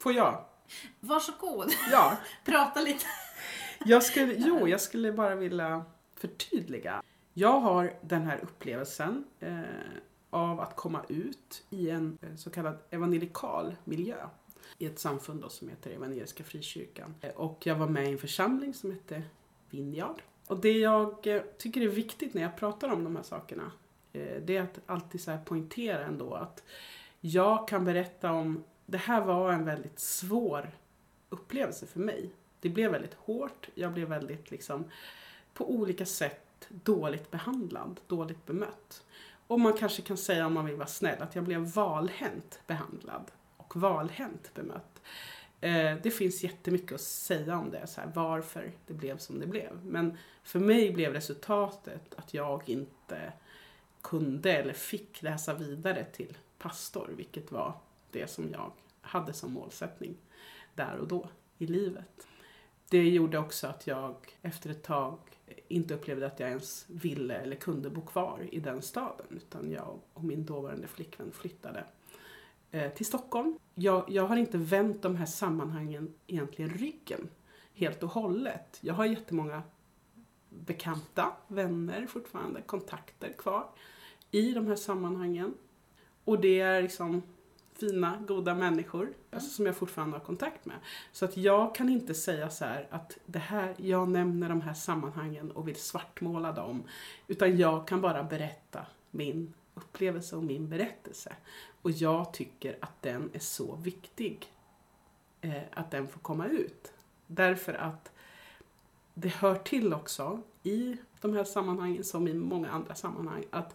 Får jag? Varsågod. Ja. Prata lite. Jag skulle, jo, jag skulle bara vilja förtydliga. Jag har den här upplevelsen eh, av att komma ut i en eh, så kallad evangelikal miljö i ett samfund då, som heter Evangeliska Frikyrkan. Eh, Och jag var med i en församling som hette Vinjard. Och det jag eh, tycker är viktigt när jag pratar om de här sakerna, det är att alltid så poängtera ändå att jag kan berätta om, det här var en väldigt svår upplevelse för mig. Det blev väldigt hårt, jag blev väldigt liksom på olika sätt dåligt behandlad, dåligt bemött. Och man kanske kan säga om man vill vara snäll att jag blev valhänt behandlad och valhänt bemött. Eh, det finns jättemycket att säga om det, så här, varför det blev som det blev. Men för mig blev resultatet att jag inte kunde eller fick läsa vidare till pastor, vilket var det som jag hade som målsättning där och då i livet. Det gjorde också att jag efter ett tag inte upplevde att jag ens ville eller kunde bo kvar i den staden. Utan jag och min dåvarande flickvän flyttade eh, till Stockholm. Jag, jag har inte vänt de här sammanhangen egentligen ryggen helt och hållet. Jag har jättemånga bekanta, vänner fortfarande, kontakter kvar i de här sammanhangen. Och det är liksom fina, goda människor alltså som jag fortfarande har kontakt med. Så att jag kan inte säga så här att det här, jag nämner de här sammanhangen och vill svartmåla dem. Utan jag kan bara berätta min upplevelse och min berättelse. Och jag tycker att den är så viktig eh, att den får komma ut. Därför att det hör till också i de här sammanhangen som i många andra sammanhang att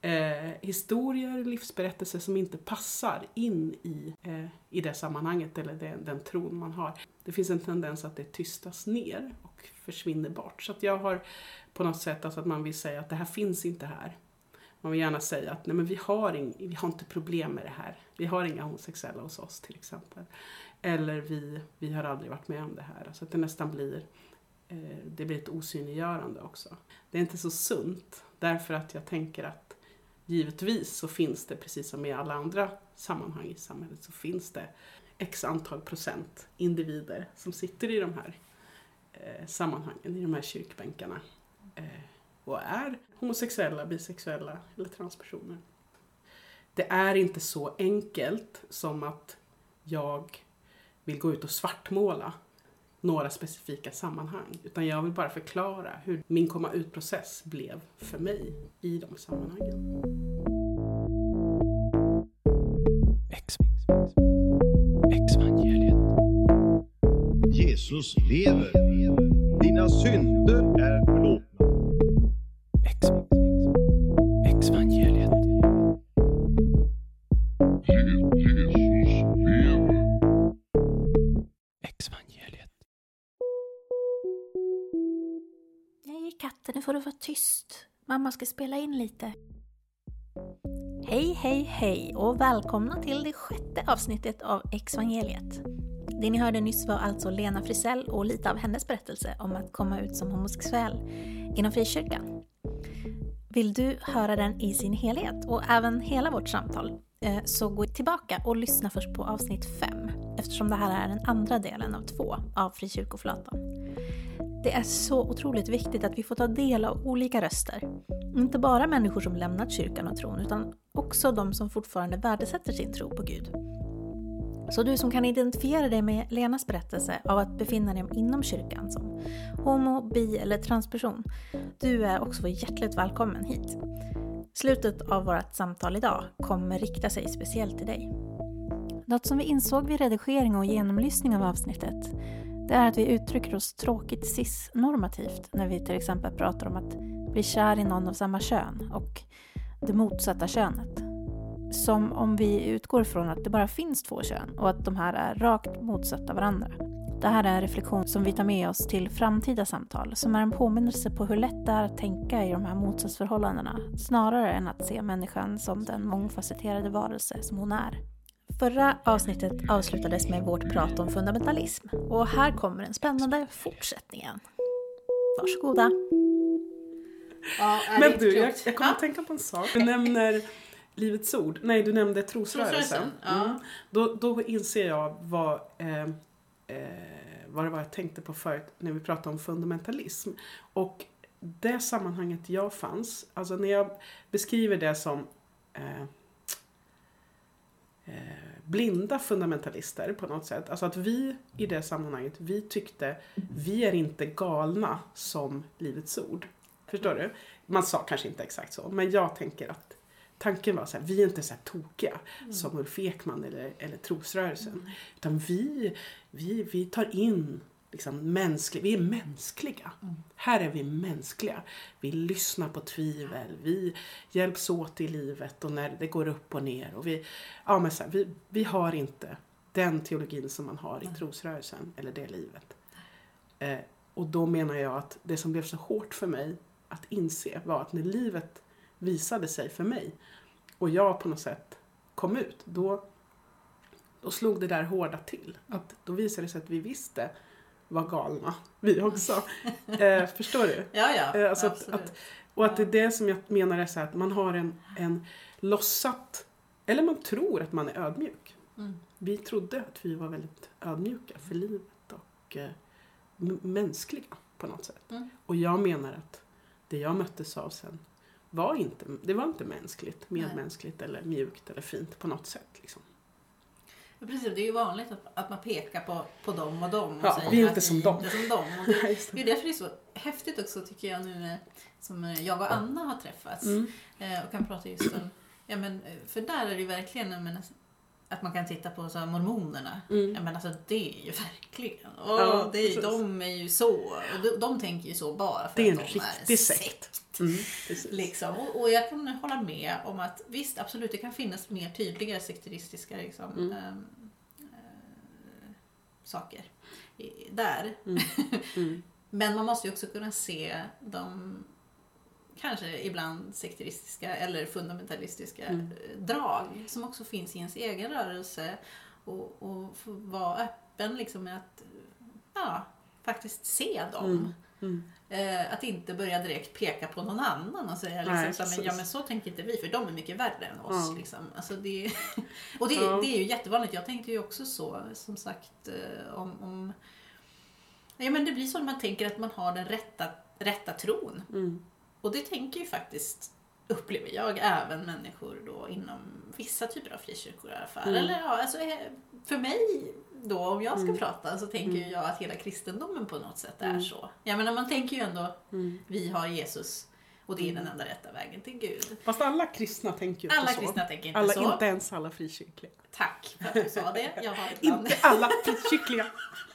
eh, historier, livsberättelser som inte passar in i, eh, i det sammanhanget eller den, den tron man har. Det finns en tendens att det tystas ner och försvinner bort. Så att jag har på något sätt alltså att man vill säga att det här finns inte här. Man vill gärna säga att nej men vi, har ing, vi har inte problem med det här. Vi har inga homosexuella hos oss till exempel. Eller vi, vi har aldrig varit med om det här. Så att det nästan blir, eh, det blir ett osynliggörande också. Det är inte så sunt därför att jag tänker att givetvis så finns det, precis som i alla andra sammanhang i samhället, så finns det x antal procent individer som sitter i de här eh, sammanhangen, i de här kyrkbänkarna eh, och är homosexuella, bisexuella eller transpersoner. Det är inte så enkelt som att jag vill gå ut och svartmåla några specifika sammanhang. Utan jag vill bara förklara hur min komma ut-process blev för mig i de sammanhangen. Jesus lever. Dina synder är spela in lite. Hej, hej, hej och välkomna till det sjätte avsnittet av Exvangeliet. Det ni hörde nyss var alltså Lena Frisell och lite av hennes berättelse om att komma ut som homosexuell inom frikyrkan. Vill du höra den i sin helhet och även hela vårt samtal eh, så gå tillbaka och lyssna först på avsnitt 5 eftersom det här är den andra delen av två av Frikyrkoflatan. Det är så otroligt viktigt att vi får ta del av olika röster. Inte bara människor som lämnat kyrkan och tron utan också de som fortfarande värdesätter sin tro på Gud. Så du som kan identifiera dig med Lenas berättelse av att befinna dig inom kyrkan som homo, bi eller transperson, du är också hjärtligt välkommen hit. Slutet av vårt samtal idag kommer rikta sig speciellt till dig. Något som vi insåg vid redigering och genomlyssning av avsnittet det är att vi uttrycker oss tråkigt cis-normativt när vi till exempel pratar om att bli kär i någon av samma kön och det motsatta könet. Som om vi utgår från att det bara finns två kön och att de här är rakt motsatta varandra. Det här är en reflektion som vi tar med oss till framtida samtal som är en påminnelse på hur lätt det är att tänka i de här motsatsförhållandena snarare än att se människan som den mångfacetterade varelse som hon är. Förra avsnittet avslutades med vårt prat om fundamentalism och här kommer den spännande fortsättningen. Varsågoda. Men du, jag, jag kommer att tänka på en sak. Du nämner Livets Ord, nej du nämnde trosrörelsen. Trosrörelsen, ja. Mm. Då, då inser jag vad, eh, eh, vad det var jag tänkte på förut när vi pratade om fundamentalism. Och det sammanhanget jag fanns, alltså när jag beskriver det som eh, blinda fundamentalister på något sätt. Alltså att vi i det sammanhanget, vi tyckte vi är inte galna som Livets Ord. Förstår du? Man sa kanske inte exakt så, men jag tänker att tanken var så här, vi är inte så här tokiga som Ulf Ekman eller, eller trosrörelsen. Utan vi, vi, vi tar in liksom mänsklig, vi är mänskliga. Här är vi mänskliga. Vi lyssnar på tvivel, vi hjälps åt i livet och när det går upp och ner. Och vi, ja, men så här, vi, vi har inte den teologin som man har i trosrörelsen eller det livet. Eh, och då menar jag att det som blev så hårt för mig att inse var att när livet visade sig för mig och jag på något sätt kom ut, då, då slog det där hårda till. Att då visade det sig att vi visste var galna, vi också. Eh, förstår du? Ja, ja. Eh, alltså att, att, och att det är det som jag menar är så här att man har en, en låtsat, eller man tror att man är ödmjuk. Mm. Vi trodde att vi var väldigt ödmjuka för livet och eh, mänskliga på något sätt. Mm. Och jag menar att det jag möttes av sen var inte, det var inte mänskligt, medmänskligt eller mjukt eller fint på något sätt. Liksom. Ja, Precis, det är ju vanligt att, att man pekar på, på dem och dem och Ja, säger vi är inte som dem. inte som dem. Och det, det är därför det är så häftigt också tycker jag nu som eh, jag och Anna har träffats Mm. eh, och kan prata just om, ja men eh, för där är det ju verkligen, jag menar, att man kan titta på så mormonerna. Mm. Ja men alltså det är ju verkligen, åh, Ja, det är, de är ju så, och de, de tänker ju så bara för Det är en att de är riktig sekt. Mm. Liksom. Och, och jag kan hålla med om att visst, absolut, det kan finnas mer tydliga sekteristiska liksom, Mm. ehm, eh, saker i, där. Mm. Men man måste ju också kunna se de kanske ibland sekteristiska eller fundamentalistiska Mm. eh, drag som också finns i ens egen rörelse och, och få vara öppen liksom med att ja, faktiskt se dem. Mm. Eh, att inte börja direkt peka på någon annan och säga Nej, liksom, så, här, men, ja, men så tänker inte vi för de är mycket värre än oss. Ja. Liksom. Alltså, det, och det, Ja. det är ju jättevanligt. Jag tänkte ju också så som sagt eh, om, om ja, men Det blir så när man tänker att man har den rätta, rätta tron. Mm. Och det tänker ju faktiskt, upplever jag, även människor då inom vissa typer av frikyrkor i alla fall. Mm. Eller ja, alltså, eh, för mig då, om jag ska Mm. prata, så tänker Mm. jag att hela kristendomen på något sätt är Mm. så. Jag menar, man tänker ju ändå, Mm. vi har Jesus och det är den enda rätta vägen till Gud. Fast alla kristna tänker ju inte Alla så. kristna tänker inte alla, så. Inte ens alla frikyrkliga. Tack för att du sa det. Jag har. Inte alla frikyrkliga.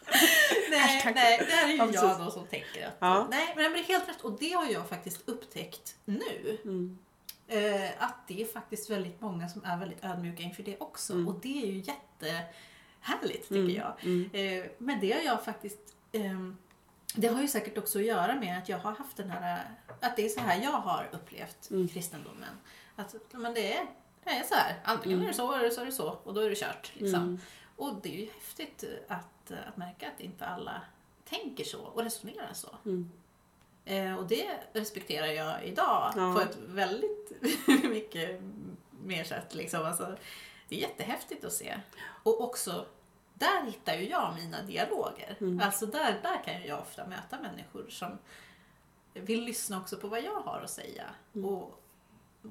nej, nej, det här är ju Ja, jag då som tänker att... Ja. Nej, men det är helt rätt. Och det har jag faktiskt upptäckt nu. Mm. Eh, att det är faktiskt väldigt många som är väldigt ödmjuka inför det också. Mm. Och det är ju jättehärligt tycker Mm. jag. Mm. Eh, men det har jag faktiskt... ehm, det har ju säkert också att göra med att jag har haft den här... Att det är så här jag har upplevt Mm. kristendomen. Att men det, är, det är så här. Antingen Mm. är det så eller så är det så. Och då är det kört. Liksom. Mm. Och det är ju häftigt att, att märka att inte alla tänker så och resonerar så. Mm. Eh, och det respekterar jag idag Ja. på ett väldigt mycket mer sätt. Liksom. Alltså, det är jättehäftigt att se. Och också, där hittar ju jag mina dialoger. Mm. Alltså där, där kan ju jag ofta möta människor som vill lyssna också på vad jag har att säga. Mm. Och,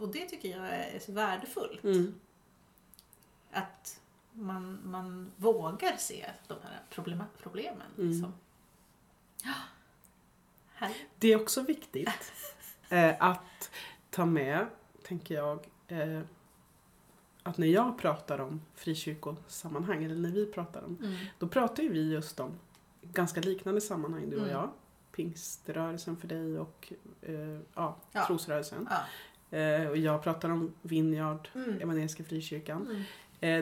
och det tycker jag är så värdefullt. Mm. Att man, man vågar se de här problema, problemen. Mm. Liksom. Ja. Det är också viktigt eh, att ta med, tänker jag, eh, att när jag pratar om frikyrkosammanhang, eller när vi pratar om, Mm. då pratar ju vi just om ganska liknande sammanhang, du och Mm. jag. Pingströrelsen för dig och eh, ja, Ja. trosrörelsen. Ja. Eh, och jag pratar om Vineyard, Mm. Evangeliska frikyrkan. Mm.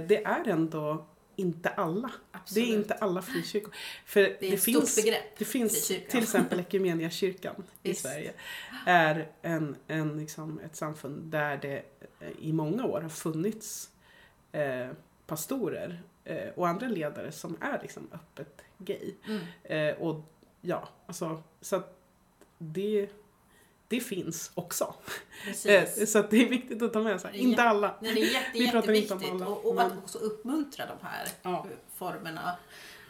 Eh, det är ändå inte alla. Absolut. Det är inte alla frikyrkor. För det, Det finns, begrepp. det finns till exempel Equmeniakyrkan i. Sverige. är en, en, liksom, ett samfund där det eh, i många år har funnits eh, pastorer eh, och andra ledare som är liksom öppet gay. Mm. Eh, och ja, alltså, så att det, det finns också. Precis. Eh, Så det är viktigt att ta med sig. Inte alla. Nej, det är jätte, Vi pratar inte om alla, och, och men- att också uppmuntra de här Ja. formerna.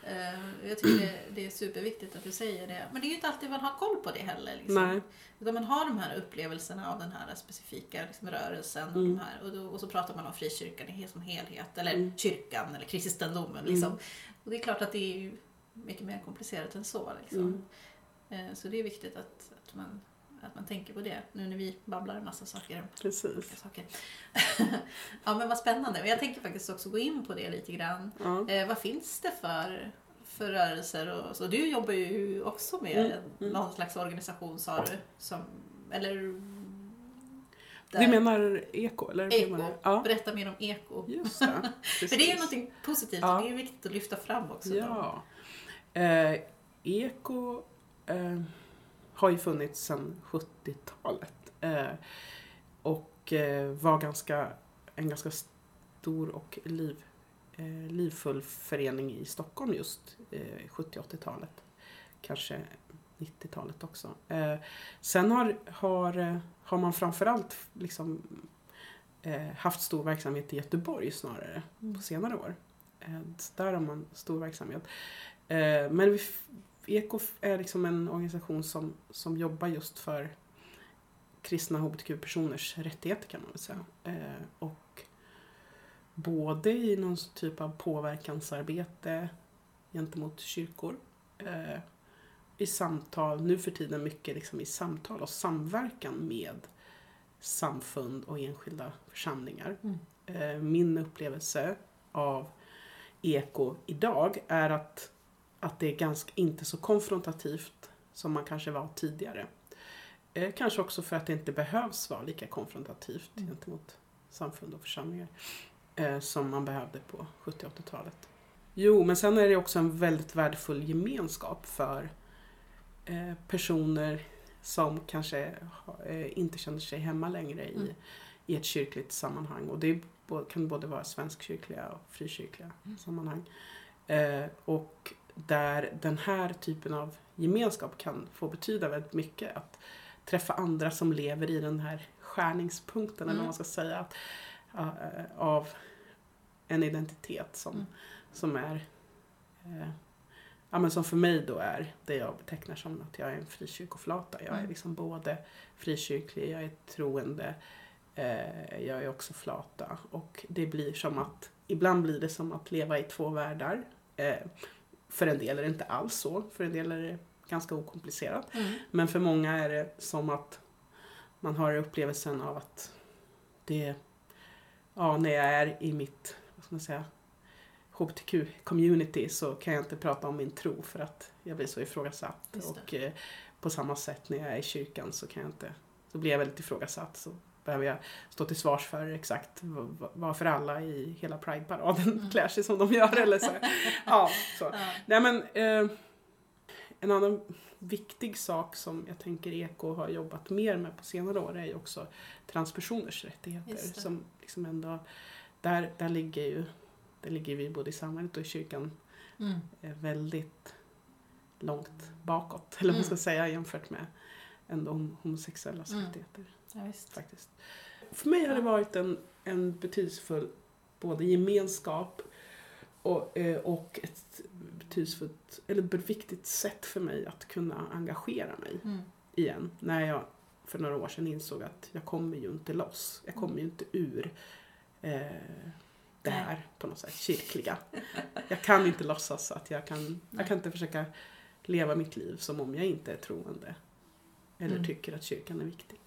Eh, Jag tycker det, det är superviktigt att du säger det. Men det är ju inte alltid man har koll på det heller. Liksom. Nej. Utan man har de här upplevelserna av den här specifika liksom, rörelsen. Och, Mm. de här, och, då, och så pratar man om frikyrkan i som helhet. Eller Mm. kyrkan eller kristendomen. Liksom. Och det är klart att det är mycket mer komplicerat än så. Liksom. Eh, Så det är viktigt att, att, man, att man tänker på det. Nu när vi babblar en massa saker Precis. saker. ja men vad spännande. Och jag tänker faktiskt också gå in på det lite grann. Ja. Eh, vad finns det för, för rörelser? Och så? Du jobbar ju också med Mm, mm. någon slags organisation sa du? Som, eller? Du menar eko, eller? menar Eko. du? Ja, Berätta mer om eko. just det. För det är ju någonting positivt Ja. och det är viktigt att lyfta fram också. Ja. Eh, eko eh, har ju funnits sedan 70-talet. Eh, och eh, var ganska, en ganska stor och liv, eh, livfull förening i Stockholm just eh, 70-80-talet. Kanske 90-talet också. Sen har, har, har man framförallt liksom, haft stor verksamhet i Göteborg snarare Mm. på senare år. Där har man stor verksamhet. Men vi, Eko är liksom en organisation som, som jobbar just för kristna hbtq-personers rättigheter kan man väl säga. Eh, och både i någon typ av påverkansarbete gentemot kyrkor, eh, i samtal, nu för tiden mycket liksom i samtal och samverkan med samfund och enskilda församlingar. Mm. Eh, min upplevelse av eko idag är att, att det är ganska inte så konfrontativt som man kanske var tidigare. Eh, kanske också för att det inte behövs vara lika konfrontativt Mm. gentemot samfund och församlingar eh, som man behövde på 70 80-talet. Jo, men sen är det också en väldigt värdefull gemenskap för eh, personer som kanske eh, inte känner sig hemma längre i, Mm. i ett kyrkligt sammanhang. Och det kan både vara svenskkyrkliga och frikyrkliga Mm. sammanhang. Eh, och där den här typen av gemenskap kan få betyda väldigt mycket. Att träffa andra som lever i den här skärningspunkten, eller Mm. vad man ska säga, att, eh, av en identitet som, Mm. som är eh, Ja, men som för mig då är det jag betecknar som att jag är en frikyrkoflata. Jag är Mm. liksom både frikyrklig, jag är troende, eh, jag är också flata. Och det blir som att, ibland blir det som att leva i två världar. Eh, för en del är det inte alls så, för en del är det ganska okomplicerat. Mm. Men för många är det som att man har upplevelsen av att det, ja, när jag är i mitt, vad ska man säga, hbtq-community så kan jag inte prata om min tro för att jag blir så ifrågasatt. Och eh, på samma sätt när jag är i kyrkan så kan jag inte, så blir jag väldigt ifrågasatt. Så behöver jag stå till svars för exakt varför alla i hela Pride-paraden Mm. klär sig som de gör. Eller så. Ja, så. Ja. Nej men, eh, en annan viktig sak som jag tänker Eko har jobbat mer med på senare år är ju också transpersoners rättigheter. Som liksom ändå, där, där ligger ju, där ligger vi både i samhället och i kyrkan Mm. eh, väldigt långt bakåt, eller vad man ska Mm. säga jämfört med ändå hom- homosexuellas Mm. rättigheter. Ja. Faktiskt. För mig har det varit en, en betydelsefull både gemenskap och, eh, och ett betydelsefullt, eller viktigt sätt för mig att kunna engagera mig Mm. igen. När jag för några år sedan insåg att jag kommer ju inte loss. Jag kommer ju inte ur eh, det här på något sätt kyrkliga. Jag kan inte låtsas att jag kan, jag kan inte försöka leva mitt liv som om jag inte är troende. Eller Mm. tycker att kyrkan är viktig.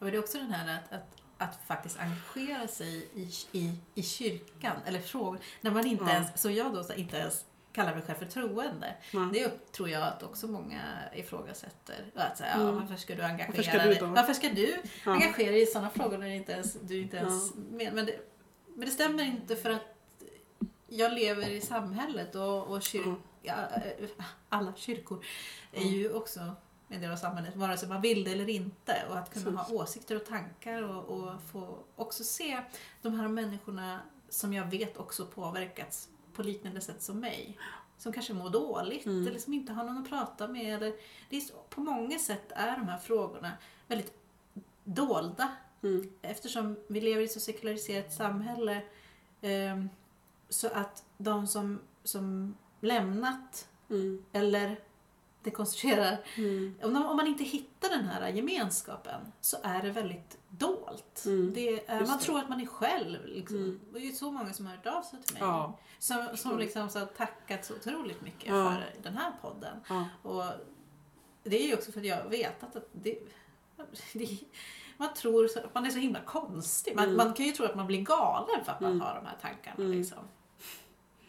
Och det är också den här att, att, att faktiskt engagera sig i, i, i kyrkan, eller frågor, när man inte Ja. ens, så jag då så inte ens kallar mig själv för troende. Ja. Det tror jag att också många ifrågasätter. Att säga, ja, Mm. varför ska du engagera Varför ska du dig? Varför ska du Ja. engagera dig i sådana frågor när inte ens, du inte ens Ja. med? Men det, men det stämmer inte för att jag lever i samhället och, och kyr, Ja. ja, alla kyrkor är Ja. ju också en del av samhället, vare sig man vill det eller inte. Och att kunna Precis. ha åsikter och tankar och, och få också se de här människorna som jag vet också påverkats på på liknande sätt som mig. Som kanske mår dåligt Mm. eller som inte har någon att prata med. Eller, det är så, på många sätt är de här frågorna väldigt dolda Mm. eftersom vi lever i ett så sekulariserat samhälle eh, så att de som, som lämnat Mm. eller dekonstruerar, Mm. om, om man inte hittar den här gemenskapen så är det väldigt dolt. Mm. Det är, man det. tror att man är själv. Liksom. Mm. Det är så många som har hört av sig till mig. Ja. Som, som liksom så har tackat så otroligt mycket Ja. för den här podden. Ja. Och det är ju också för att jag vetat att det, det, man tror att man är så himla konstig. Man, Mm. man kan ju tro att man blir galen för att man Mm. har de här tankarna. Mm. Liksom.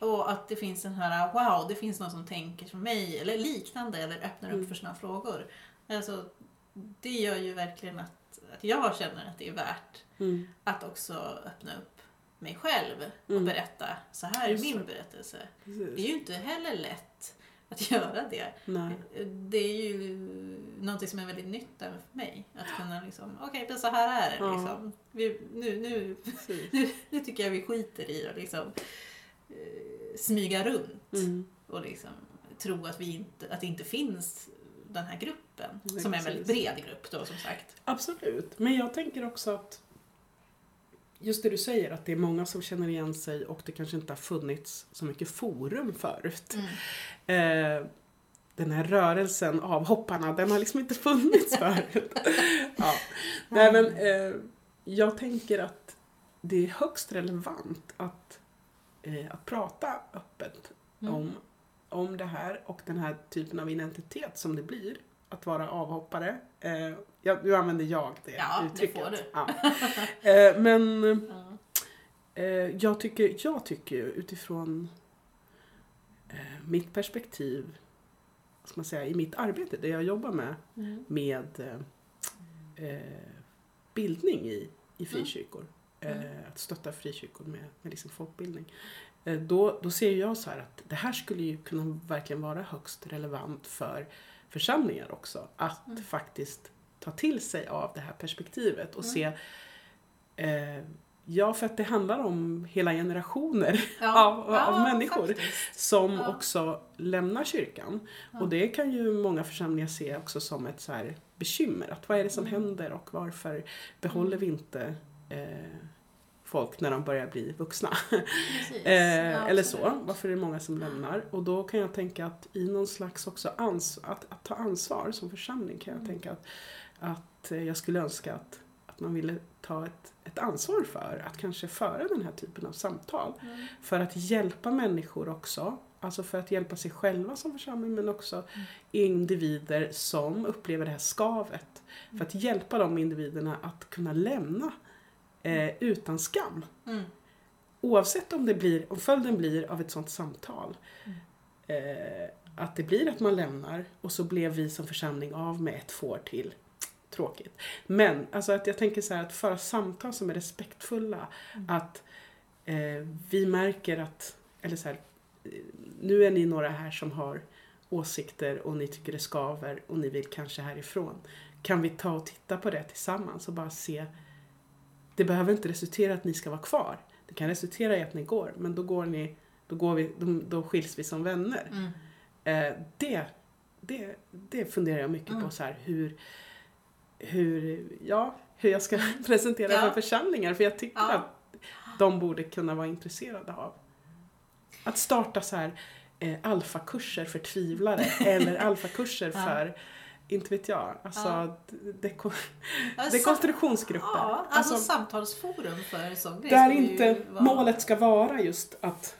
Och att det finns den här, wow, det finns någon som tänker som mig, eller liknande, eller öppnar upp Mm. för sina frågor. Alltså, det gör ju verkligen att, att jag känner att det är värt Mm. att också öppna upp mig själv och Mm. berätta, så här är min det. berättelse. Det Precis. är ju inte heller lätt att göra det. Nej. Det är ju någonting som är väldigt nytt även för mig. Att kunna liksom, okej, men så här är det liksom. Vi, nu, nu, nu, nu tycker jag vi skiter i att liksom smyga runt Mm. och liksom tro att, vi inte, att det inte finns den här gruppen. Nej, som är en väldigt bred grupp då som sagt. Absolut, men jag tänker också att just det du säger, att det är många som känner igen sig och det kanske inte har funnits så mycket forum förut. Eh, den här rörelsen av hopparna, den har liksom inte funnits förut. ja. Nej, men, eh, jag tänker att det är högst relevant att, eh, att prata öppet Mm. om, om det här och den här typen av identitet som det blir att vara avhoppare. Eh, ja, nu använder jag det Ja, det uttrycket. får du. Ja. Eh, men eh, jag, tycker, jag tycker utifrån eh, mitt perspektiv, ska man säga, i mitt arbete, det jag jobbar med, Mm. med eh, eh, bildning i, i frikyrkor. Mm. Eh, att stötta frikyrkor med, med liksom folkbildning. Eh, då, då ser jag så här att det här skulle ju kunna verkligen vara högst relevant för församlingar också. Att Mm. faktiskt ta till sig av det här perspektivet och Mm. se eh, Ja, för att det handlar om hela generationer Ja. av, av Ja, människor faktiskt. som Ja. också lämnar kyrkan. Och det kan ju många församlingar se också som ett så här bekymmer. Att vad är det som Mm. händer och varför behåller vi inte eh, folk när de börjar bli vuxna? Precis. eh, Ja, eller så. Varför är det många som lämnar? Och då kan jag tänka att i någon slags också ans- att, att ta ansvar som församling kan jag Mm. tänka att, att eh, jag skulle önska att, att man ville ta ett, ett ansvar för att kanske föra den här typen av samtal. Mm. För att hjälpa människor också. Alltså för att hjälpa sig själva som församling men också Mm. individer som upplever det här skavet. För att hjälpa de individerna att kunna lämna eh, utan skam. Mm. Oavsett om, det blir, om följden blir av ett sånt samtal. Eh, att det blir att man lämnar och så blev vi som församling av med ett får till. Tråkigt. Men alltså att jag tänker så här att föra samtal som är respektfulla. Mm. Att eh, vi märker att, eller så här, eh, nu är ni några här som har åsikter och ni tycker det skaver och ni vill kanske härifrån. Kan vi ta och titta på det tillsammans och bara se. Det behöver inte resultera att ni ska vara kvar. Det kan resultera i att ni går, men då går ni, då, går vi, då, då skiljs vi som vänner. Mm. Eh, det, det, det funderar jag mycket Mm. på, så här, hur, hur, ja, hur jag ska presentera Ja. för församlingar. För jag tycker Ja. att de borde kunna vara intresserade av att starta så här eh, alfakurser för tvivlare eller alfakurser Ja. för, inte vet jag, alltså Ja. deko, Ja, dekonstruktionsgrupper. Ja, alltså, Alltså, samtalsforum för sån grej. där inte vara- målet ska vara just att,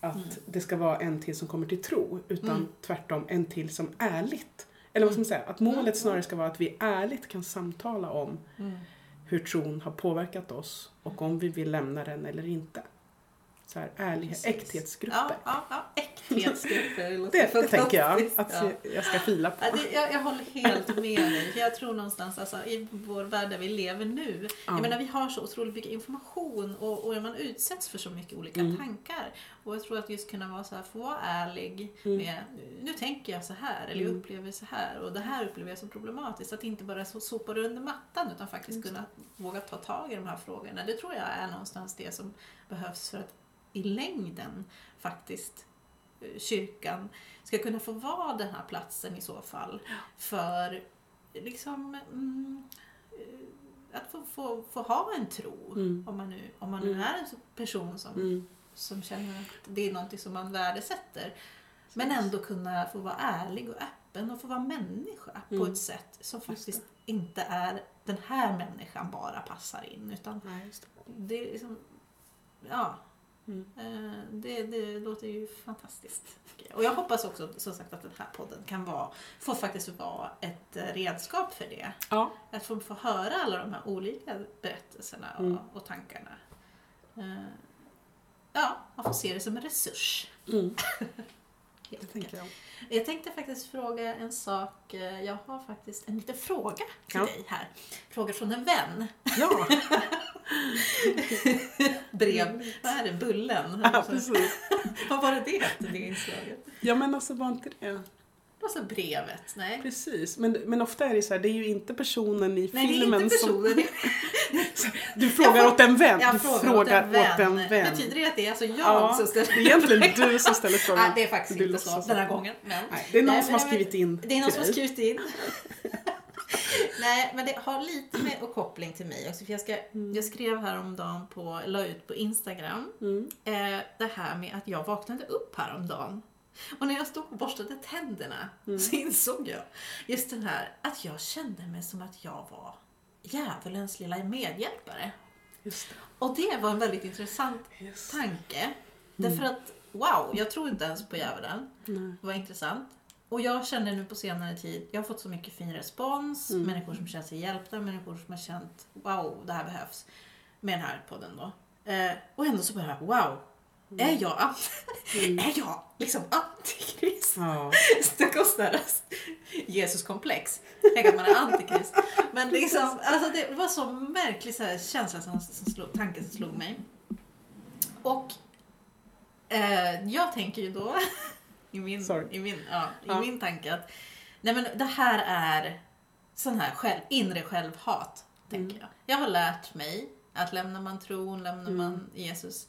att Mm. det ska vara en till som kommer till tro, utan Mm. tvärtom en till som ärligt. Eller vad ska man säga? Att målet Mm. snarare ska vara att vi ärligt kan samtala om Mm. hur tron har påverkat oss och om vi vill lämna den eller inte. Så här, ärliga, Precis. äkthetsgrupper. Ja, ja, ja, äkthetsgrupper. Det, låter Det, det tänker jag att Ja. jag- ska fila på. Ja, det, jag, jag håller helt med dig. Jag tror någonstans alltså, i vår värld där vi lever nu. Ja. Jag menar, vi har så otroligt mycket information och, och man utsätts för så mycket olika Mm. tankar. Och jag tror att just kunna vara så här, få vara ärlig Mm. med nu tänker jag så här eller jag Mm. upplever så här och det här upplever jag som problematiskt. Att inte bara sopa det under mattan utan faktiskt kunna våga ta tag i de här frågorna. Det tror jag är någonstans det som behövs för att i längden faktiskt eh, kyrkan ska kunna få vara den här platsen i så fall för liksom mm, eh, att få, få, få ha en tro Mm. om man nu, om man nu Mm. är en person som, Mm. som känner att det är någonting som man värdesätter. Men ändå kunna få vara ärlig och öppen och få vara människa på Mm. ett sätt som faktiskt inte är den här människan bara passar in. Utan Nej, det. det är liksom, ja, Mm. eh, det, det låter ju fantastiskt. Och jag hoppas också som sagt att den här podden kan vara, få faktiskt vara ett eh, redskap för det. Ja, Att få, få höra alla de här olika berättelserna och, Mm. och tankarna. Eh, ja, man får se det som en resurs. mm. helt det tänker jag. Jag tänkte faktiskt fråga en sak. Jag har faktiskt en liten fråga till Ja. dig här. Fråga från en vän. Ja, Brev. Vad är det? Bullen? ja precis. Vad var det det det inslaget? Ja, men alltså var inte det? Och så brevet. Nej. Precis, men, men ofta är det så här, det är ju inte personen i Nej, det är filmen inte som... personen. Du frågar Jag åt en vän. Jag du frågar, åt, en vän. vän. Betyder det att det är alltså jag Ja, som ställer är egentligen du som ställer frågan. Nej, det är faktiskt Du inte så den här gången. Men... Nej, det är någon Nej, som har skrivit in Det är någon som har skrivit in. Nej, men det har lite med och koppling till mig också. För jag, ska, jag skrev häromdagen på, la ut på Instagram, Mm. eh, det här med att jag vaknade upp häromdagen. Och när jag stod och borstade tänderna Mm. så insåg jag just den här att jag kände mig som att jag var djävulens lilla medhjälpare. Det. Och det var en väldigt intressant Yes. tanke. Därför att, wow, jag tror inte ens på djävulen. Det var intressant. Och jag känner nu på senare tid, jag har fått så mycket fin respons. Mm. Människor som känner sig hjälpta, människor som har känt wow, det här behövs. Med den här podden då. Eh, och ändå så bara, wow, är jag, Mm. är jag liksom antikrist? Ja. Stackars deras Jesus-komplex. Tänk att man är antikrist. Men liksom, alltså det var så märklig så här känsla som, som slog, tanke som slog mig. Och eh, jag tänker ju då i min, Sorry. i min, ja, i Ja. min tanke att nej men det här är sån här själv, inre självhat. Tänker jag. jag har lärt mig att lämnar man tron, lämnar Mm. man Jesus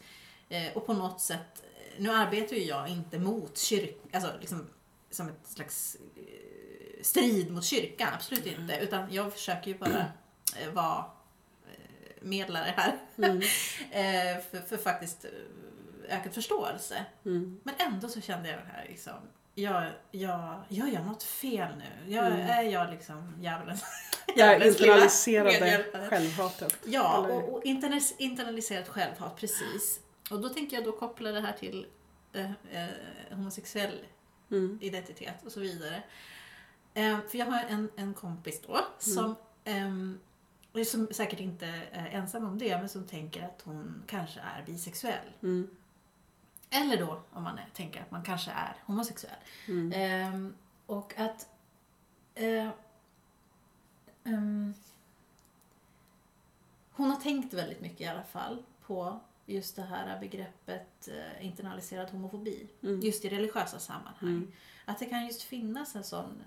eh, och på något sätt, nu arbetar ju jag inte mot kyrkan, alltså liksom som ett slags eh, strid mot kyrkan, absolut inte. Utan jag försöker ju bara eh, vara eh, medlare här. Mm. eh, för, för faktiskt eh, ökad förståelse. Mm. Men ändå så kände jag det här liksom, jag, jag, gör jag något fel nu? Jag, Mm. Är jag liksom djävulen? Jag djävulens lilla internaliserade självhatet. Ja, Eller- och, och interna- internaliserat självhat, precis. Och då tänker jag då koppla det här till eh, eh, homosexuell Mm. identitet och så vidare. Eh, för jag har en, en kompis då som, ehm, som säkert inte är ensam om det, men som tänker att hon kanske är bisexuell. Mm. Eller då om man är, tänker att man kanske är homosexuell. Mm. Ehm, och att eh, ehm, hon har tänkt väldigt mycket i alla fall på just det här begreppet eh, internaliserad homofobi. Mm. Just i religiösa sammanhang. Mm. Att det kan just finnas en sån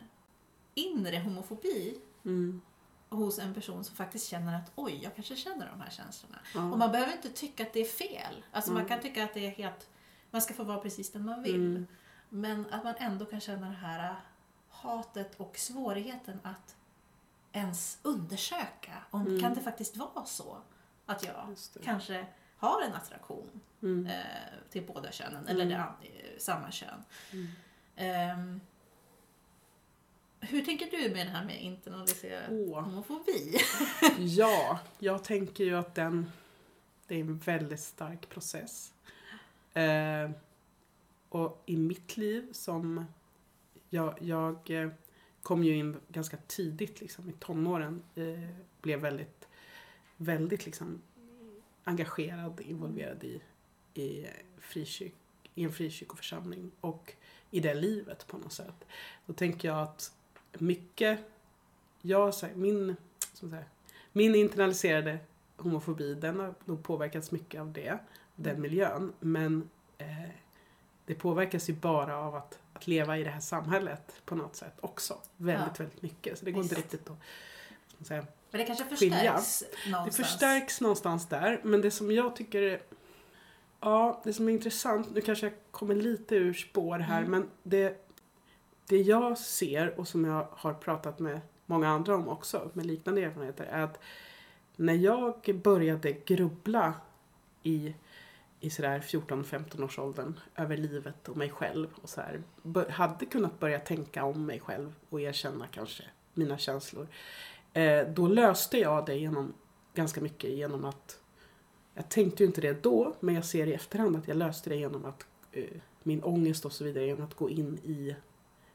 inre homofobi Mm. hos en person som faktiskt känner att oj, jag kanske känner de här känslorna. Och man behöver inte tycka att det är fel. Alltså man Mm. kan tycka att det är helt, man ska få vara precis den man vill. Mm. Men att man ändå kan känna det här hatet och svårigheten att ens undersöka om Mm. kan det faktiskt vara så att jag kanske har en attraktion Mm. eh, till båda könen eller Mm. det, eh, samma kön. Ehm, hur tänker du med det här med internaliserad Åh. homofobi? Ja, jag tänker ju att den, det är en väldigt stark process. Eh, och i mitt liv som, jag, jag eh, kom ju in ganska tidigt liksom, i tonåren, eh, blev väldigt, väldigt liksom engagerad, involverad i, i, frikyrk, i en frikyrkoförsamling och i det livet på något sätt. Då tänker jag att mycket, jag, så här, min, som här, min internaliserade homofobi, den har nog påverkats mycket av det, den miljön. Men eh, det påverkas ju bara av att, att leva i det här samhället på något sätt också. Väldigt, Ja. väldigt mycket. Så det går inte Visst. riktigt att säga, Men det kanske Skilja. förstärks det någonstans. förstärks någonstans där, men det som jag tycker är Ja, det som är intressant, nu kanske jag kommer lite ur spår här, Mm. men det, det jag ser och som jag har pratat med många andra om också, med liknande erfarenheter, är att när jag började grubbla i, i sådär 14-15 års åldern över livet och mig själv och så här, hade kunnat börja tänka om mig själv och erkänna kanske mina känslor. Eh, då löste jag det genom, ganska mycket genom att jag tänkte ju inte det då, men jag ser i efterhand att jag löste det genom att eh, min ångest och så vidare, genom att gå in i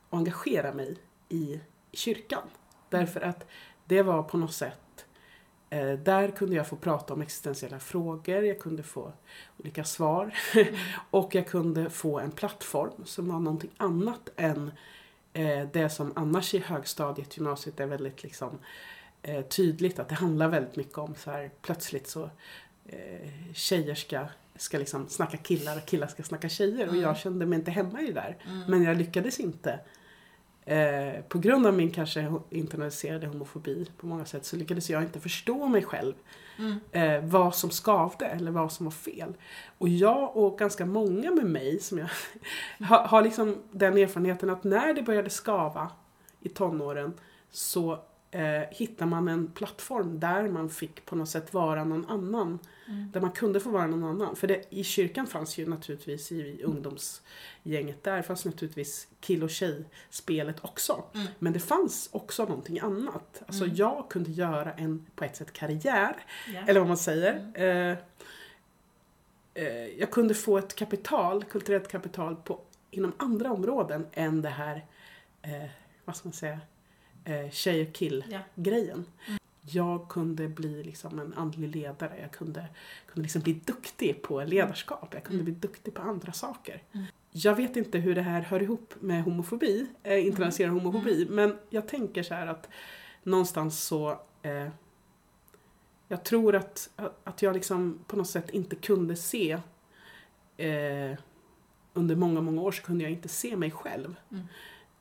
och engagera mig i kyrkan. Därför att det var på något sätt, eh, där kunde jag få prata om existentiella frågor, jag kunde få olika svar och jag kunde få en plattform som var någonting annat än eh, det som annars i högstadiet, gymnasiet är väldigt liksom eh, tydligt att det handlar väldigt mycket om så här plötsligt så eh, tjejer ska, ska liksom snacka killar och killar ska snacka tjejer och Mm. jag kände mig inte hemma i det där. Mm. Men jag lyckades inte. Eh, på grund av min kanske internaliserade homofobi på många sätt så lyckades jag inte förstå mig själv. Mm. Eh, vad som skavde eller vad som var fel. Och jag och ganska många med mig som jag har, har liksom den erfarenheten att när det började skava i tonåren så eh, hittar man en plattform där man fick på något sätt vara någon annan. Mm. Där man kunde få vara någon annan. För det, i kyrkan fanns ju naturligtvis i ungdomsgänget där fanns naturligtvis kill och tjej-spelet också. Mm. Men det fanns också någonting annat. Alltså Mm. jag kunde göra en, på ett sätt, karriär. Ja. Eller vad man säger. Mm. Eh, eh, jag kunde få ett kapital, kulturellt kapital på, inom andra områden än det här, eh, vad ska man säga, eh, tjej och kill Ja. grejen. Jag kunde bli liksom en andlig ledare, jag kunde, kunde liksom bli duktig på ledarskap, jag kunde Mm. bli duktig på andra saker. Mm. Jag vet inte hur det här hör ihop med homofobi, eh, internaliserad Mm. homofobi, men jag tänker så här att någonstans så eh, jag tror att, att jag liksom på något sätt inte kunde se eh, under många, många år så kunde jag inte se mig själv. Mm.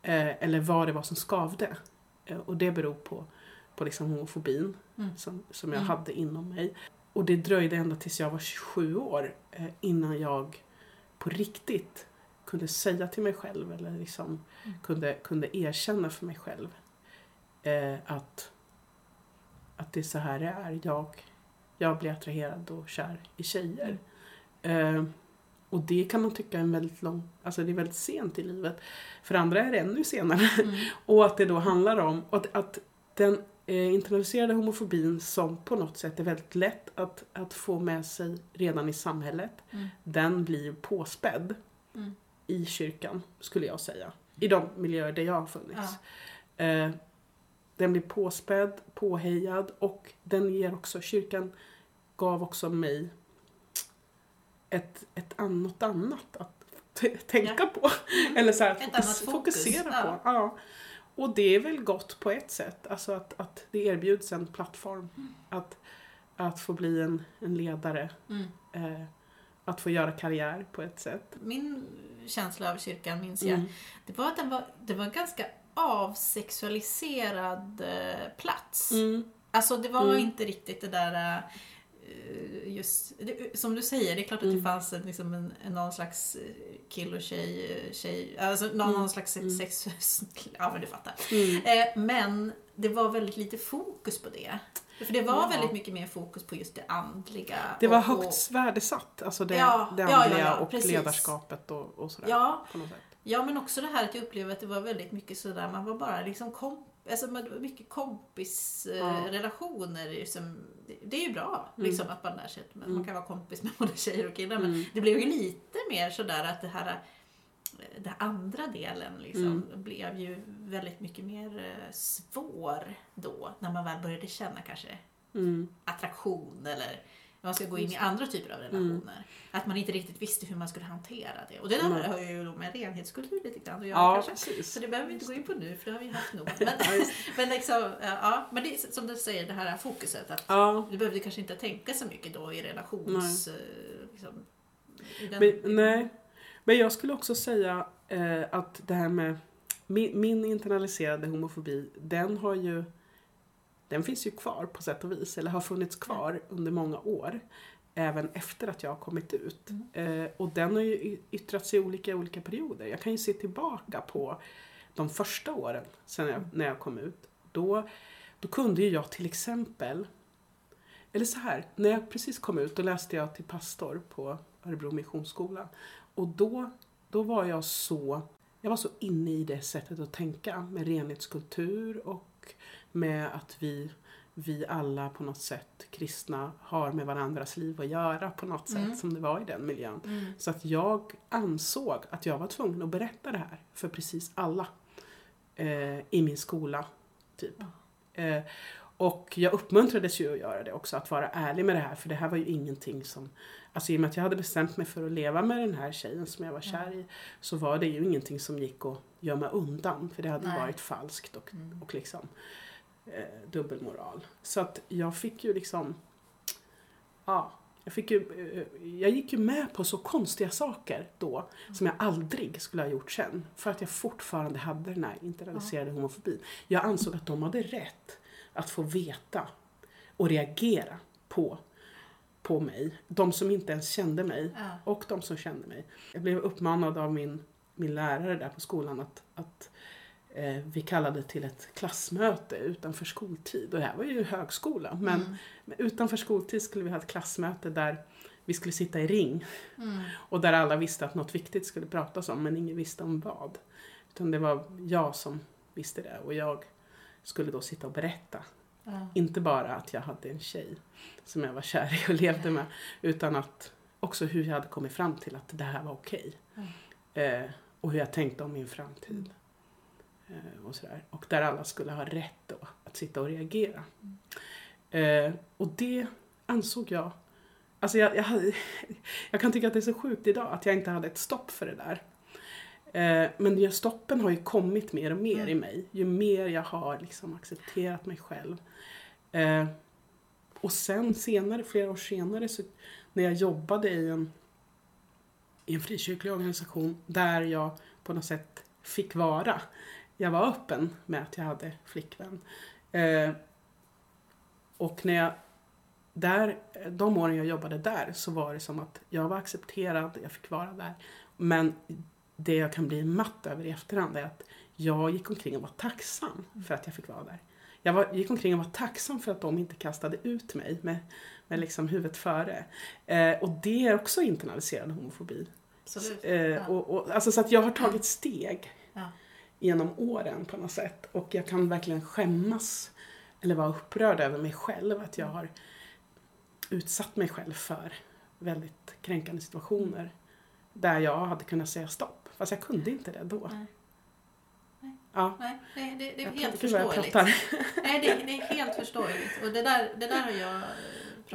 Eh, eller vad det var som skavde. Eh, och det beror på, på liksom homofobin Mm. som, som jag Mm. hade inom mig. Och det dröjde ända tills jag var 27 år eh, innan jag på riktigt kunde säga till mig själv eller liksom Mm. kunde, kunde erkänna för mig själv eh, att, att det är så här det är. Jag, jag blir attraherad och kär i tjejer. Eh, och det kan man tycka är en väldigt lång, alltså det är väldigt sent i livet. För andra är det ännu senare. Mm. Och att det då handlar om att, att den eh, internaliserade homofobin som på något sätt är väldigt lätt att, att få med sig redan i samhället, Mm. den blir påspädd Mm. i kyrkan, skulle jag säga. I de miljöer där jag har funnits. Eh, den blir påspädd, påhejad och den ger också, kyrkan gav också mig ett, ett något annat att tänka på. Eller så här, fokus, fokus, fokusera ja. på. Ja. Och det är väl gott på ett sätt, alltså att, att det erbjuds en plattform. Mm. Att, att få bli en, en ledare, Mm. eh, att få göra karriär på ett sätt. Min känsla av kyrkan minns jag, Mm. det var att den var, det var en ganska avsexualiserad eh, plats. Mm. Alltså det var Mm. inte riktigt det där eh, just, det, som du säger, det är klart att Mm. det fanns en, liksom en, någon slags eh, kill och tjej, eh, tjej alltså någon, Mm. någon slags Mm. sex, ja men du fattar. Mm. Eh, men det var väldigt lite fokus på det. För det var Ja. väldigt mycket mer fokus på just det andliga. Det var och- och- högt värdesatt, alltså det, Ja, det andliga ja, och precis. ledarskapet och, och sådär. Ja, På något sätt. Ja, men också det här att jag upplevde att det var väldigt mycket sådär, man var bara liksom komp Alltså mycket Ja. kompisrelationer. Liksom, det, är ju bra Mm. liksom, att man lär sig att man, Mm. kan vara kompis med både tjejer och killar. Men Mm. det blev ju lite mer sådär att det här den andra delen liksom, Mm. blev ju väldigt mycket mer eh, svår då. När man väl började känna kanske Mm. attraktion eller när man ska gå in i andra typer av Mm. relationer. Att man inte riktigt visste hur man skulle hantera det. Och det där Nej. har ju då med renhetskultur lite grann att göra Ja, kanske. precis. Så det behöver vi inte gå in på nu för det har vi haft nog. Men, men, liksom, ja, men det är som du säger, det här fokuset. Att Ja, du behövde kanske inte tänka så mycket då i relations... eh, Liksom, i den, men, nej. Men jag skulle också säga eh, att det här med min, min internaliserade homofobi, den har ju den finns ju kvar på sätt och vis, eller har funnits kvar under många år. även efter att jag har kommit ut. Mm. Eh, och den har ju yttrat sig i olika, olika perioder. Jag kan ju se tillbaka på de första åren sen jag, när jag kom ut. Då, då kunde ju jag till exempel, eller så här, när jag precis kom ut då läste jag till pastor på Örebro Missionsskola. Och då, då var jag så, jag var så inne i det sättet att tänka med renhetskultur och med att vi, vi alla på något sätt, kristna, har med varandras liv att göra på något sätt Mm. som det var i den miljön. Mm. Så att jag ansåg att jag var tvungen att berätta det här för precis alla eh, i min skola. Typ. Eh, och jag uppmuntrades ju att göra det också, att vara ärlig med det här. För det här var ju ingenting som... Alltså i och med att jag hade bestämt mig för att leva med den här tjejen som jag var kär i. Så var det ju ingenting som gick att gömma undan. För det hade Nej. varit falskt och, Mm. och liksom eh, dubbelmoral. Så att jag fick ju liksom... Ja, jag, fick ju, eh, jag gick ju med på så konstiga saker då som jag aldrig skulle ha gjort sen. För att jag fortfarande hade den här internaliserade homofobin. Jag ansåg att de hade rätt att få veta och reagera på, på mig. De som inte ens kände mig Ja. och de som kände mig. Jag blev uppmanad av min, min lärare där på skolan att, att eh, vi kallade till ett klassmöte utanför skoltid. Och det här var ju högskola. Men, Mm. men utanför skoltid skulle vi ha ett klassmöte där vi skulle sitta i ring. Mm. Och där alla visste att något viktigt skulle pratas om men ingen visste om vad. Utan det var jag som visste det och jag skulle då sitta och berätta. Ja. Inte bara att jag hade en tjej som jag var kär i och levde med utan att också hur jag hade kommit fram till att det här var okej. Eh, och hur jag tänkte om min framtid. Eh, och, sådär. och där alla skulle ha rätt då att sitta och reagera. Eh, och det ansåg jag Alltså jag, jag, hade, jag kan tycka att det är så sjukt idag att jag inte hade ett stopp för det där. Eh, men stoppen har ju kommit mer och mer Mm. i mig. Ju mer jag har liksom accepterat mig själv. Eh, och sen senare, flera år senare, så, när jag jobbade i en, i en frikyrklig organisation där jag på något sätt fick vara. Jag var öppen med att jag hade flickvän. Eh, och när jag där, de åren jag jobbade där så var det som att jag var accepterad, jag fick vara där. Men det jag kan bli matt över i efterhand är att jag gick omkring och var tacksam för att jag fick vara där. Jag var, gick omkring och var tacksam för att de inte kastade ut mig med, med liksom huvudet före. Eh, och det är också internaliserad homofobi. Absolut. Eh, Ja. och, och, alltså så att jag har tagit steg Ja. genom åren på något sätt. Och jag kan verkligen skämmas eller vara upprörd över mig själv. Att jag har utsatt mig själv för väldigt kränkande situationer. Där jag hade kunnat säga stopp. Fast jag kunde inte det då. Nej. Nej. Ja, Nej, det, det, det är jag helt förståeligt. Nej, det, det är helt förståeligt. Och det där, det där har jag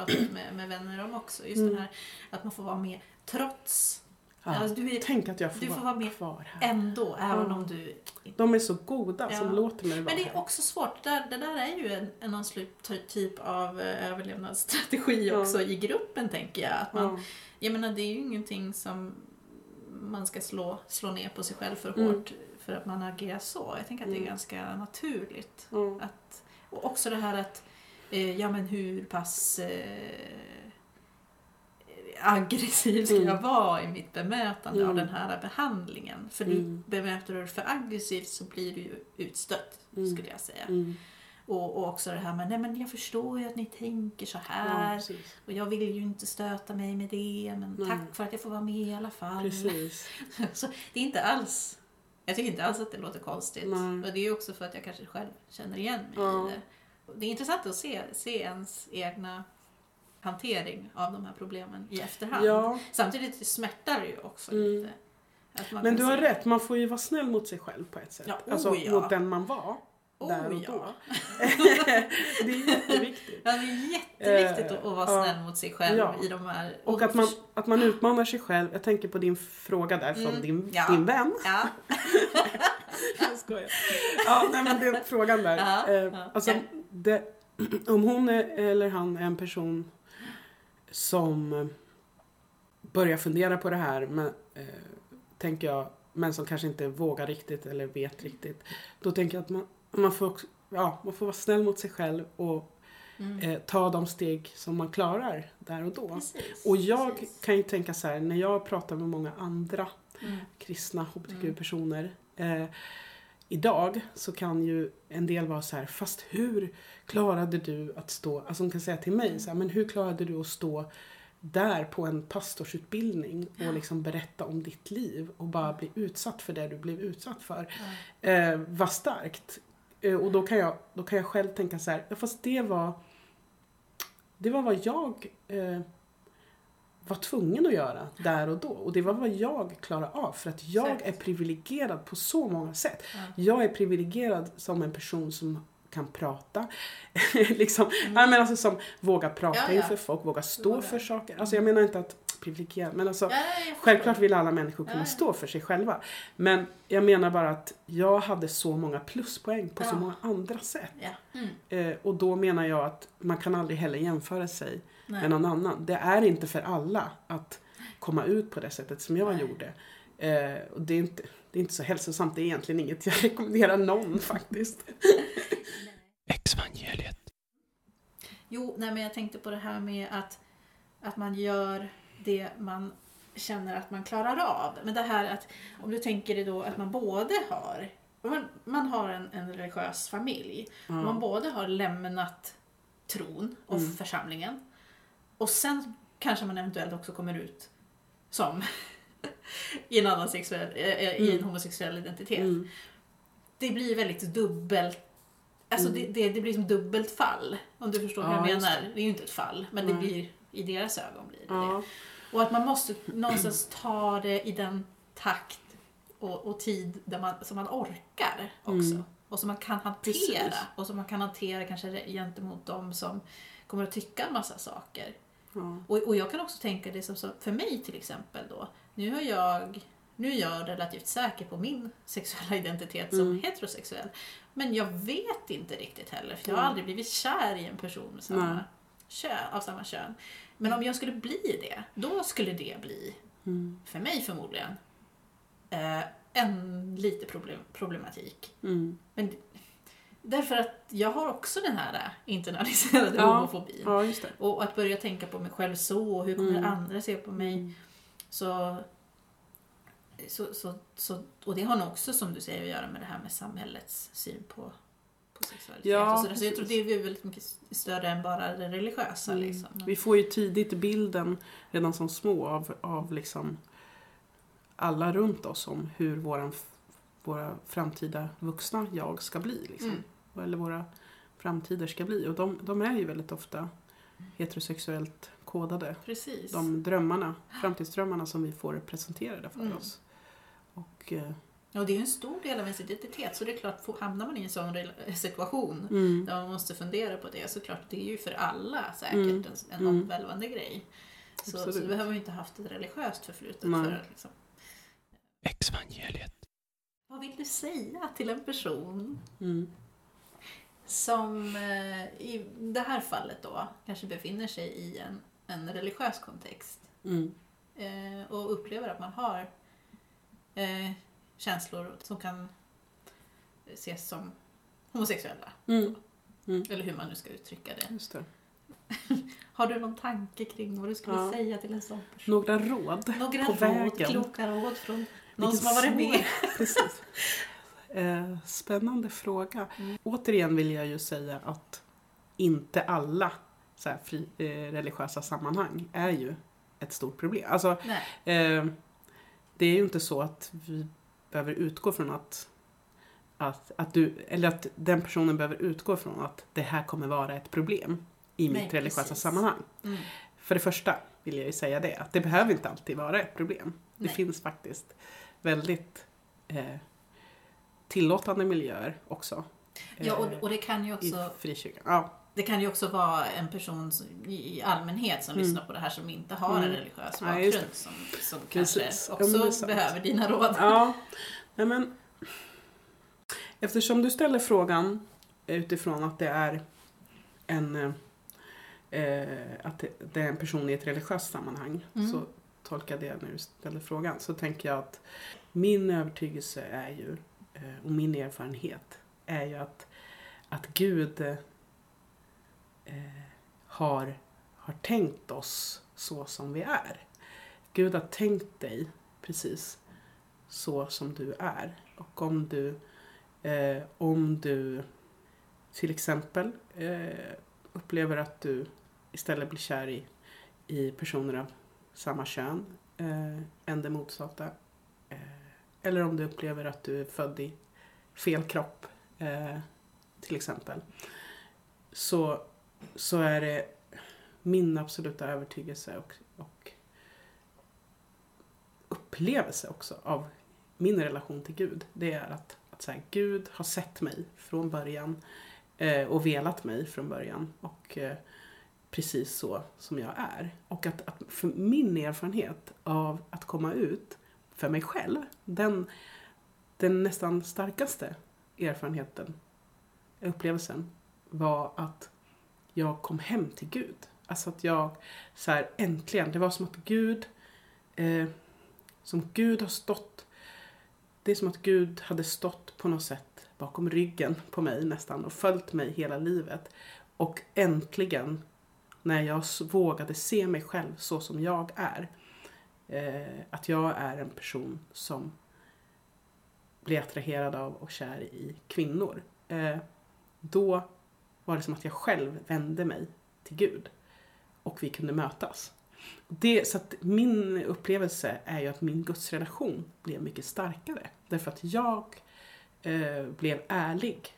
pratat med, med vänner om också. Just Mm. den här att man får vara med trots. Ja. Alltså, du är Tänk att jag får, du får vara, vara med kvar här. ändå, även Ja. om du... De är så goda som Ja. låter mig vara Men det är här. också svårt. Det där, det där är ju en, en slut- typ av eh, överlevnadsstrategi också i gruppen, tänker jag. Att man, Ja. Jag menar, det är ju ingenting som man ska slå, slå ner på sig själv för Mm. hårt för att man agerar så. Jag tänker att det är Mm. ganska naturligt. Ja. Att, och också det här att, eh, ja men hur pass eh, aggressiv ska Mm. jag vara i mitt bemötande av Mm. den här behandlingen? För Mm. du bemöter du för aggressivt så blir du ju utstött, Mm. skulle jag säga. Mm. Och, och också det här med, nej men jag förstår ju att ni tänker så Ja, här. precis. och jag vill ju inte stöta mig med det, men Nej. tack för att jag får vara med i alla fall. Så det är inte alls, jag tycker inte alls att det låter konstigt. Nej. Och det är ju också för att jag kanske själv känner igen mig Ja. i det. Det är intressant att se, se ens egna hantering av de här problemen i efterhand. Ja, Samtidigt smärtar det ju också Mm. lite. Men du har se- rätt. Man får ju vara snäll mot sig själv på ett sätt. Ja, oh alltså ja. mot den man var. Oh, där och då. det är jätteviktigt. Ja, det är jätteviktigt Eh, att, att vara snäll mot sig själv Ja. i de här... Och att man, att man utmanar sig själv. Jag tänker på din fråga där från Mm, din, ja. din vän. Ja, Jag skojar. Ja, nej men den frågan där. Ja, Eh, ja. alltså. Det, om hon är, eller han är en person som eh, börjar fundera på det här, men, eh, tänker jag, men som kanske inte vågar riktigt eller vet riktigt. Då tänker jag att man, man, får, också, ja, man får vara snäll mot sig själv och Mm. Eh, ta de steg som man klarar där och då. Precis, Och jag precis. kan ju tänka så här, när jag pratar med många andra Mm. kristna hbtq-personer eh, idag så kan ju en del vara så här, fast hur klarade du att stå, alltså de kan säga till mig så här, men hur klarade du att stå där på en pastorsutbildning och liksom berätta om ditt liv och bara bli utsatt för det du blev utsatt för. Eh, vad starkt. Eh, och då kan, jag, då kan jag själv tänka så här, fast det var det var vad jag eh, var tvungen att göra där och då. Och det var vad jag klarade av för att jag Exakt. är privilegierad på så många sätt. Ja. Jag är privilegierad som en person som kan prata. liksom, ja, men alltså som vågar prata Mm. Ja, inför folk, vågar stå Vågar. för saker. Alltså jag menar inte att privilegierad, men alltså. Självklart vill alla människor kunna stå för sig själva. Men jag menar bara att jag hade så många pluspoäng på så många andra sätt. Mm. Eh, och då menar jag att man kan aldrig heller jämföra sig Nej. med någon annan. Det är inte för alla att komma ut på det sättet som jag Nej. gjorde. Eh, och det är, inte, det är inte så hälsosamt, det är egentligen inget jag rekommenderar någon faktiskt. Exvangeliet. Jo, nej, men jag tänkte på det här med att, att man gör det man känner att man klarar av. Men det här att, om du tänker dig då att man både har, man, man har en, en religiös familj, Ja. man både har lämnat tron och Mm. församlingen och sen kanske man eventuellt också kommer ut som i en annan sexuell, eh, eh, i en Mm. homosexuell identitet. Mm. Det blir väldigt dubbelt Alltså Mm. det, det, det blir som dubbelt fall. Om du förstår Ja, vad jag menar. Det är ju inte ett fall, men det Nej. blir i deras ögon blir det Ja. det. Och att man måste någonstans ta det i den takt och, och tid där man, som man orkar också. Mm. Och som man kan hantera. Precis. Och som man kan hantera kanske gentemot de som kommer att tycka en massa saker. Ja. Och, och jag kan också tänka det som, så, för mig till exempel då. Nu har jag nu är jag relativt säker på min sexuella identitet som Mm. heterosexuell. Men jag vet inte riktigt heller, för jag har Mm. aldrig blivit kär i en person med samma kön, av samma kön. Men om jag skulle bli det, då skulle det bli, Mm. för mig förmodligen, eh, en lite problem, problematik. Mm. Men därför att jag har också den här eh, internaliserade Ja. homofobin. ja. Och att börja tänka på mig själv så, och hur kommer Mm. andra se på mig? Så, så, så, så, och det har nog också, som du säger, att göra med det här med samhällets syn på, på sexualitet. Ja, sådär. så jag tror det är väldigt mycket större än bara det religiösa. Mm. Liksom. Vi får ju tidigt bilden, redan som små, av, av liksom alla runt oss om hur våran, våra framtida vuxna jag ska bli. Liksom. Mm. Eller våra framtider ska bli. Och de, de är ju väldigt ofta heterosexuellt kodade. Precis. De drömmarna, framtidsdrömmarna som vi får presenterade för Mm. oss. Och, eh, Och det är ju en stor del av ens identitet, så det är klart, hamnar man i en sån situation mm, där man måste fundera på det, så klart, det är ju för alla säkert Mm. en, en Mm. omvälvande grej. Så, så Absolut. du behöver ju inte ha haft ett religiöst förflutet Nej. för att liksom, Exvangeliet. Vad vill du säga till en person mm, som eh, i det här fallet då kanske befinner sig i en, en religiös kontext mm, eh, och upplever att man har eh, känslor som kan ses som homosexuella. mm, Eller hur man nu ska uttrycka det. det. Har du någon tanke kring vad du skulle Ja. säga till en sån person? Några råd Några på råd, vägen. kloka råd från någon Vilken som har varit med? Precis. Eh, spännande fråga. Mm. Återigen vill jag ju säga att inte alla så här, fri, eh, religiösa sammanhang är ju ett stort problem. Alltså, eh, det är ju inte så att vi behöver utgå från att, att, att du, eller att den personen behöver utgå från att det här kommer vara ett problem i Nej, mitt religiösa precis. sammanhang. Mm. För det första vill jag ju säga det, att det behöver inte alltid vara ett problem. Det Nej. finns faktiskt väldigt eh, tillåtande miljöer också. Ja, och, eh, och det kan ju också frikyrkan. Ja, Det kan ju också vara en person som, i allmänhet som Mm. lyssnar på det här som inte har en Mm. religiös bakgrund som, som Precis. kanske Ja, också behöver dina råd. ja. Nej, men, eftersom du ställer frågan utifrån att det är en, eh, att det, är en person i ett religiöst sammanhang Mm. så tolkar jag det när du ställer frågan. Så tänker jag att min övertygelse är ju, Eh, och min erfarenhet är ju att, att Gud eh, har, har tänkt oss så som vi är. Gud har tänkt dig precis så som du är. Och om du, eh, om du till exempel eh, upplever att du istället blir kär i, i personer av samma kön eh, än det motsatta. Eller om du upplever att du är född i fel kropp eh, till exempel. Så, så är det min absoluta övertygelse och, och upplevelse också av min relation till Gud. Det är att, att så här, Gud har sett mig från början eh, och velat mig från början. Och eh, precis så som jag är. Och att, att för min erfarenhet av att komma ut för mig själv, den, den nästan starkaste erfarenheten, upplevelsen, var att jag kom hem till Gud. Alltså att jag så här, äntligen, det var som att Gud, eh, som Gud har stått, det är som att Gud hade stått på något sätt bakom ryggen på mig nästan och följt mig hela livet. Och äntligen, när jag vågade se mig själv så som jag är, eh, att jag är en person som blir attraherad av och kär i kvinnor. Eh, då var det som att jag själv vände mig till Gud och vi kunde mötas. Det, så att min upplevelse är ju att min gudsrelation blev mycket starkare. Därför att jag eh, blev ärlig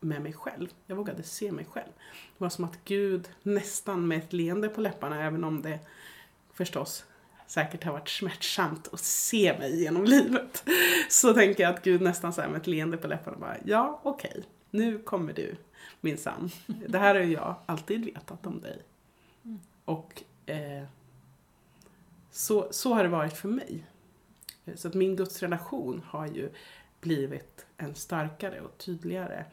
med mig själv. Jag vågade se mig själv. Det var som att Gud nästan med ett leende på läpparna, även om det förstås säkert har varit smärtsamt att se mig genom livet. Så tänker jag att Gud nästan så med ett leende på läpparna bara, ja okej, okay, nu kommer du minsann. Det här har jag alltid vetat om dig. Och eh, så, så har det varit för mig. Så att min gudsrelation har ju blivit en starkare och tydligare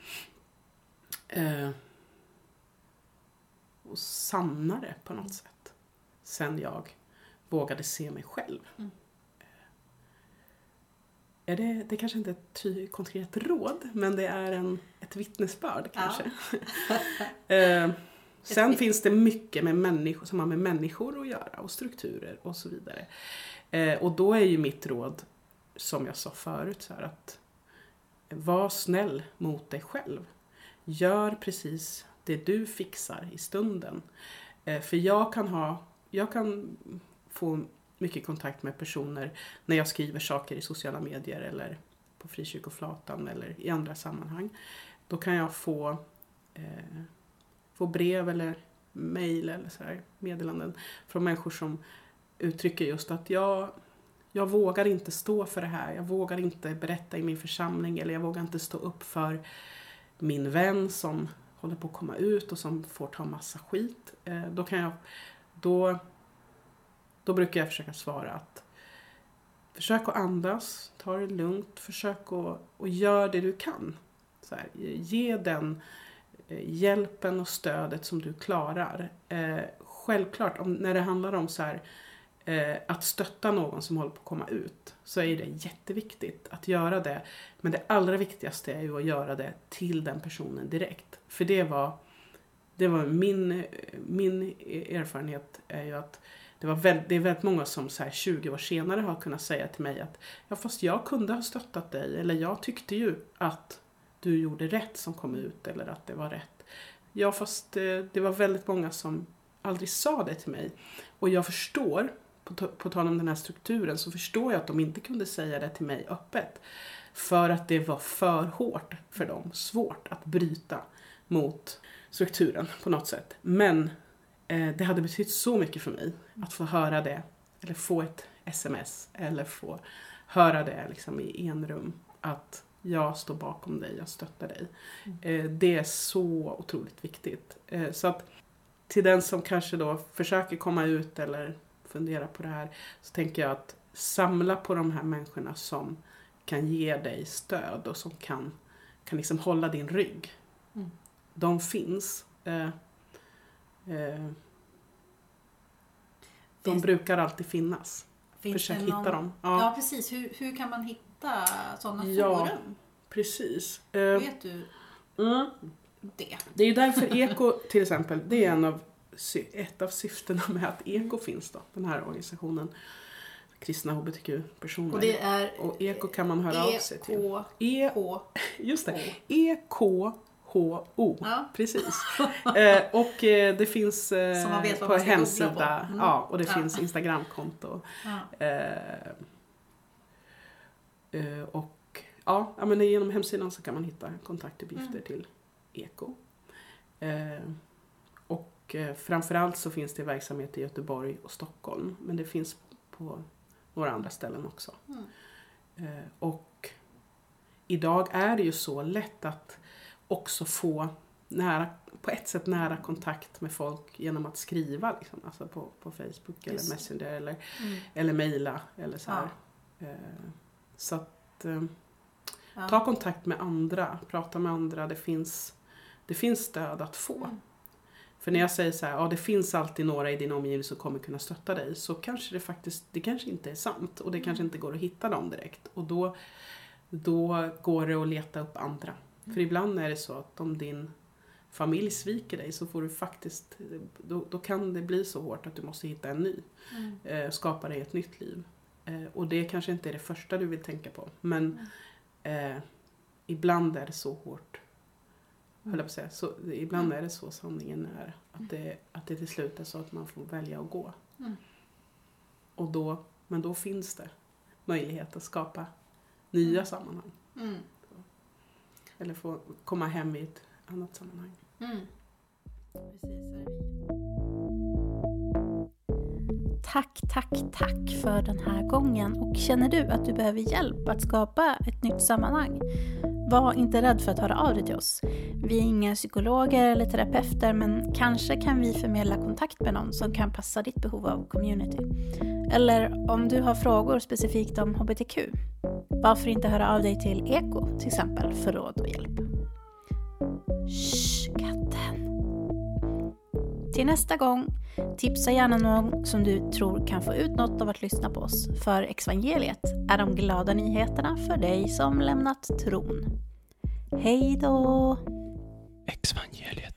eh, och sannare på något sätt. Sen jag vågade se mig själv. Mm. Är det, det kanske inte är ett ty, konkret råd, men det är en, ett vittnesbörd kanske. Ja. eh, sen finns det mycket med människor, som har med människor att göra och strukturer och så vidare. Eh, och då är ju mitt råd, som jag sa förut, så här, att var snäll mot dig själv. Gör precis det du fixar i stunden. Eh, för jag kan ha, jag kan få mycket kontakt med personer när jag skriver saker i sociala medier eller på Frikyrkoflatan eller i andra sammanhang. Då kan jag få, eh, få brev eller mejl eller så här, meddelanden från människor som uttrycker just att jag, jag vågar inte stå för det här. Jag vågar inte berätta i min församling eller jag vågar inte stå upp för min vän som håller på att komma ut och som får ta massa skit. Eh, då kan jag, då då brukar jag försöka svara att försök att andas, ta det lugnt, försök att och gör det du kan. Så här, ge den eh, hjälpen och stödet som du klarar. Eh, självklart, om, när det handlar om så här, eh, att stötta någon som håller på att komma ut så är det jätteviktigt att göra det. Men det allra viktigaste är ju att göra det till den personen direkt. För det var, det var min, min eh, erfarenhet är ju att det, var väldigt, det är väldigt många som så här 20 år senare har kunnat säga till mig att ja fast jag kunde ha stöttat dig eller jag tyckte ju att du gjorde rätt som kom ut eller att det var rätt. Ja fast det, det var väldigt många som aldrig sa det till mig. Och jag förstår, på, på tal om den här strukturen, så förstår jag att de inte kunde säga det till mig öppet. För att det var för hårt för dem, svårt att bryta mot strukturen på något sätt. Men det hade betytt så mycket för mig att få höra det, eller få ett sms, eller få höra det liksom i enrum. Att jag står bakom dig, jag stöttar dig. Mm. Eh, det är så otroligt viktigt. Eh, så att till den som kanske då försöker komma ut eller fundera på det här så tänker jag att samla på de här människorna som kan ge dig stöd och som kan, kan liksom hålla din rygg. Mm. De finns. Eh, eh, de finns, brukar alltid finnas. Försök någon, hitta dem. Ja, ja precis. Hur, hur kan man hitta sådana ja, forum? Precis. Uh, Vet du? Mm. det. Det är ju därför Eko till exempel, det är en av, ett av syftena med att Eko finns då, den här organisationen. Kristna hbtq-personer. Och det är Och Eko kan man höra av sig till. E-K... E, H. just det, E-K-H-O. Ja. Precis. eh, och eh, det finns eh, på hemsida. på. Mm. Ja, och det Ja. finns Instagramkonto. Ja. Eh, eh, och ja, men genom hemsidan så kan man hitta kontaktuppgifter Mm. till Eko. Eh, och framförallt så finns det verksamhet i Göteborg och Stockholm. Men det finns på några andra ställen också. Mm. Och idag är det ju så lätt att också få nära, på ett sätt nära kontakt med folk genom att skriva. Liksom, alltså på, på Facebook eller Just det. Messenger eller, Mm. eller mejla. Eller så här. Eh, så att eh, Ja. ta kontakt med andra, prata med andra. Det finns, det finns stöd att få. Mm. För när jag säger så här, ja det finns alltid några i din omgivning som kommer kunna stötta dig. Så kanske det faktiskt, det kanske inte är sant. Och det kanske inte går att hitta dem direkt. Och då, då går det att leta upp andra. För ibland är det så att om din familj sviker dig så får du faktiskt, då, då kan det bli så hårt att du måste hitta en ny. Mm. Eh, skapa dig ett nytt liv. Eh, och det kanske inte är det första du vill tänka på. Men eh, ibland är det så hårt. Höll jag på att säga. Så, ibland är det så sanningen är. Att det, att det till slut är så att man får välja att gå. Mm. Och då, men då finns det möjlighet att skapa nya sammanhang. Eller få komma hem i ett annat sammanhang. Mm. Tack, tack, tack för den här gången. Och känner du att du behöver hjälp att skapa ett nytt sammanhang? Var inte rädd för att höra av dig till oss. Vi är inga psykologer eller terapeuter men kanske kan vi förmedla kontakt med någon som kan passa ditt behov av community. Eller om du har frågor specifikt om HBTQ, varför inte höra av dig till Eko till exempel för råd och hjälp. Shh, katten. Till nästa gång, tipsa gärna någon som du tror kan få ut något av att lyssna på oss. För Exvangeliet är de glada nyheterna för dig som lämnat tron. Hej då! Exvangeliet.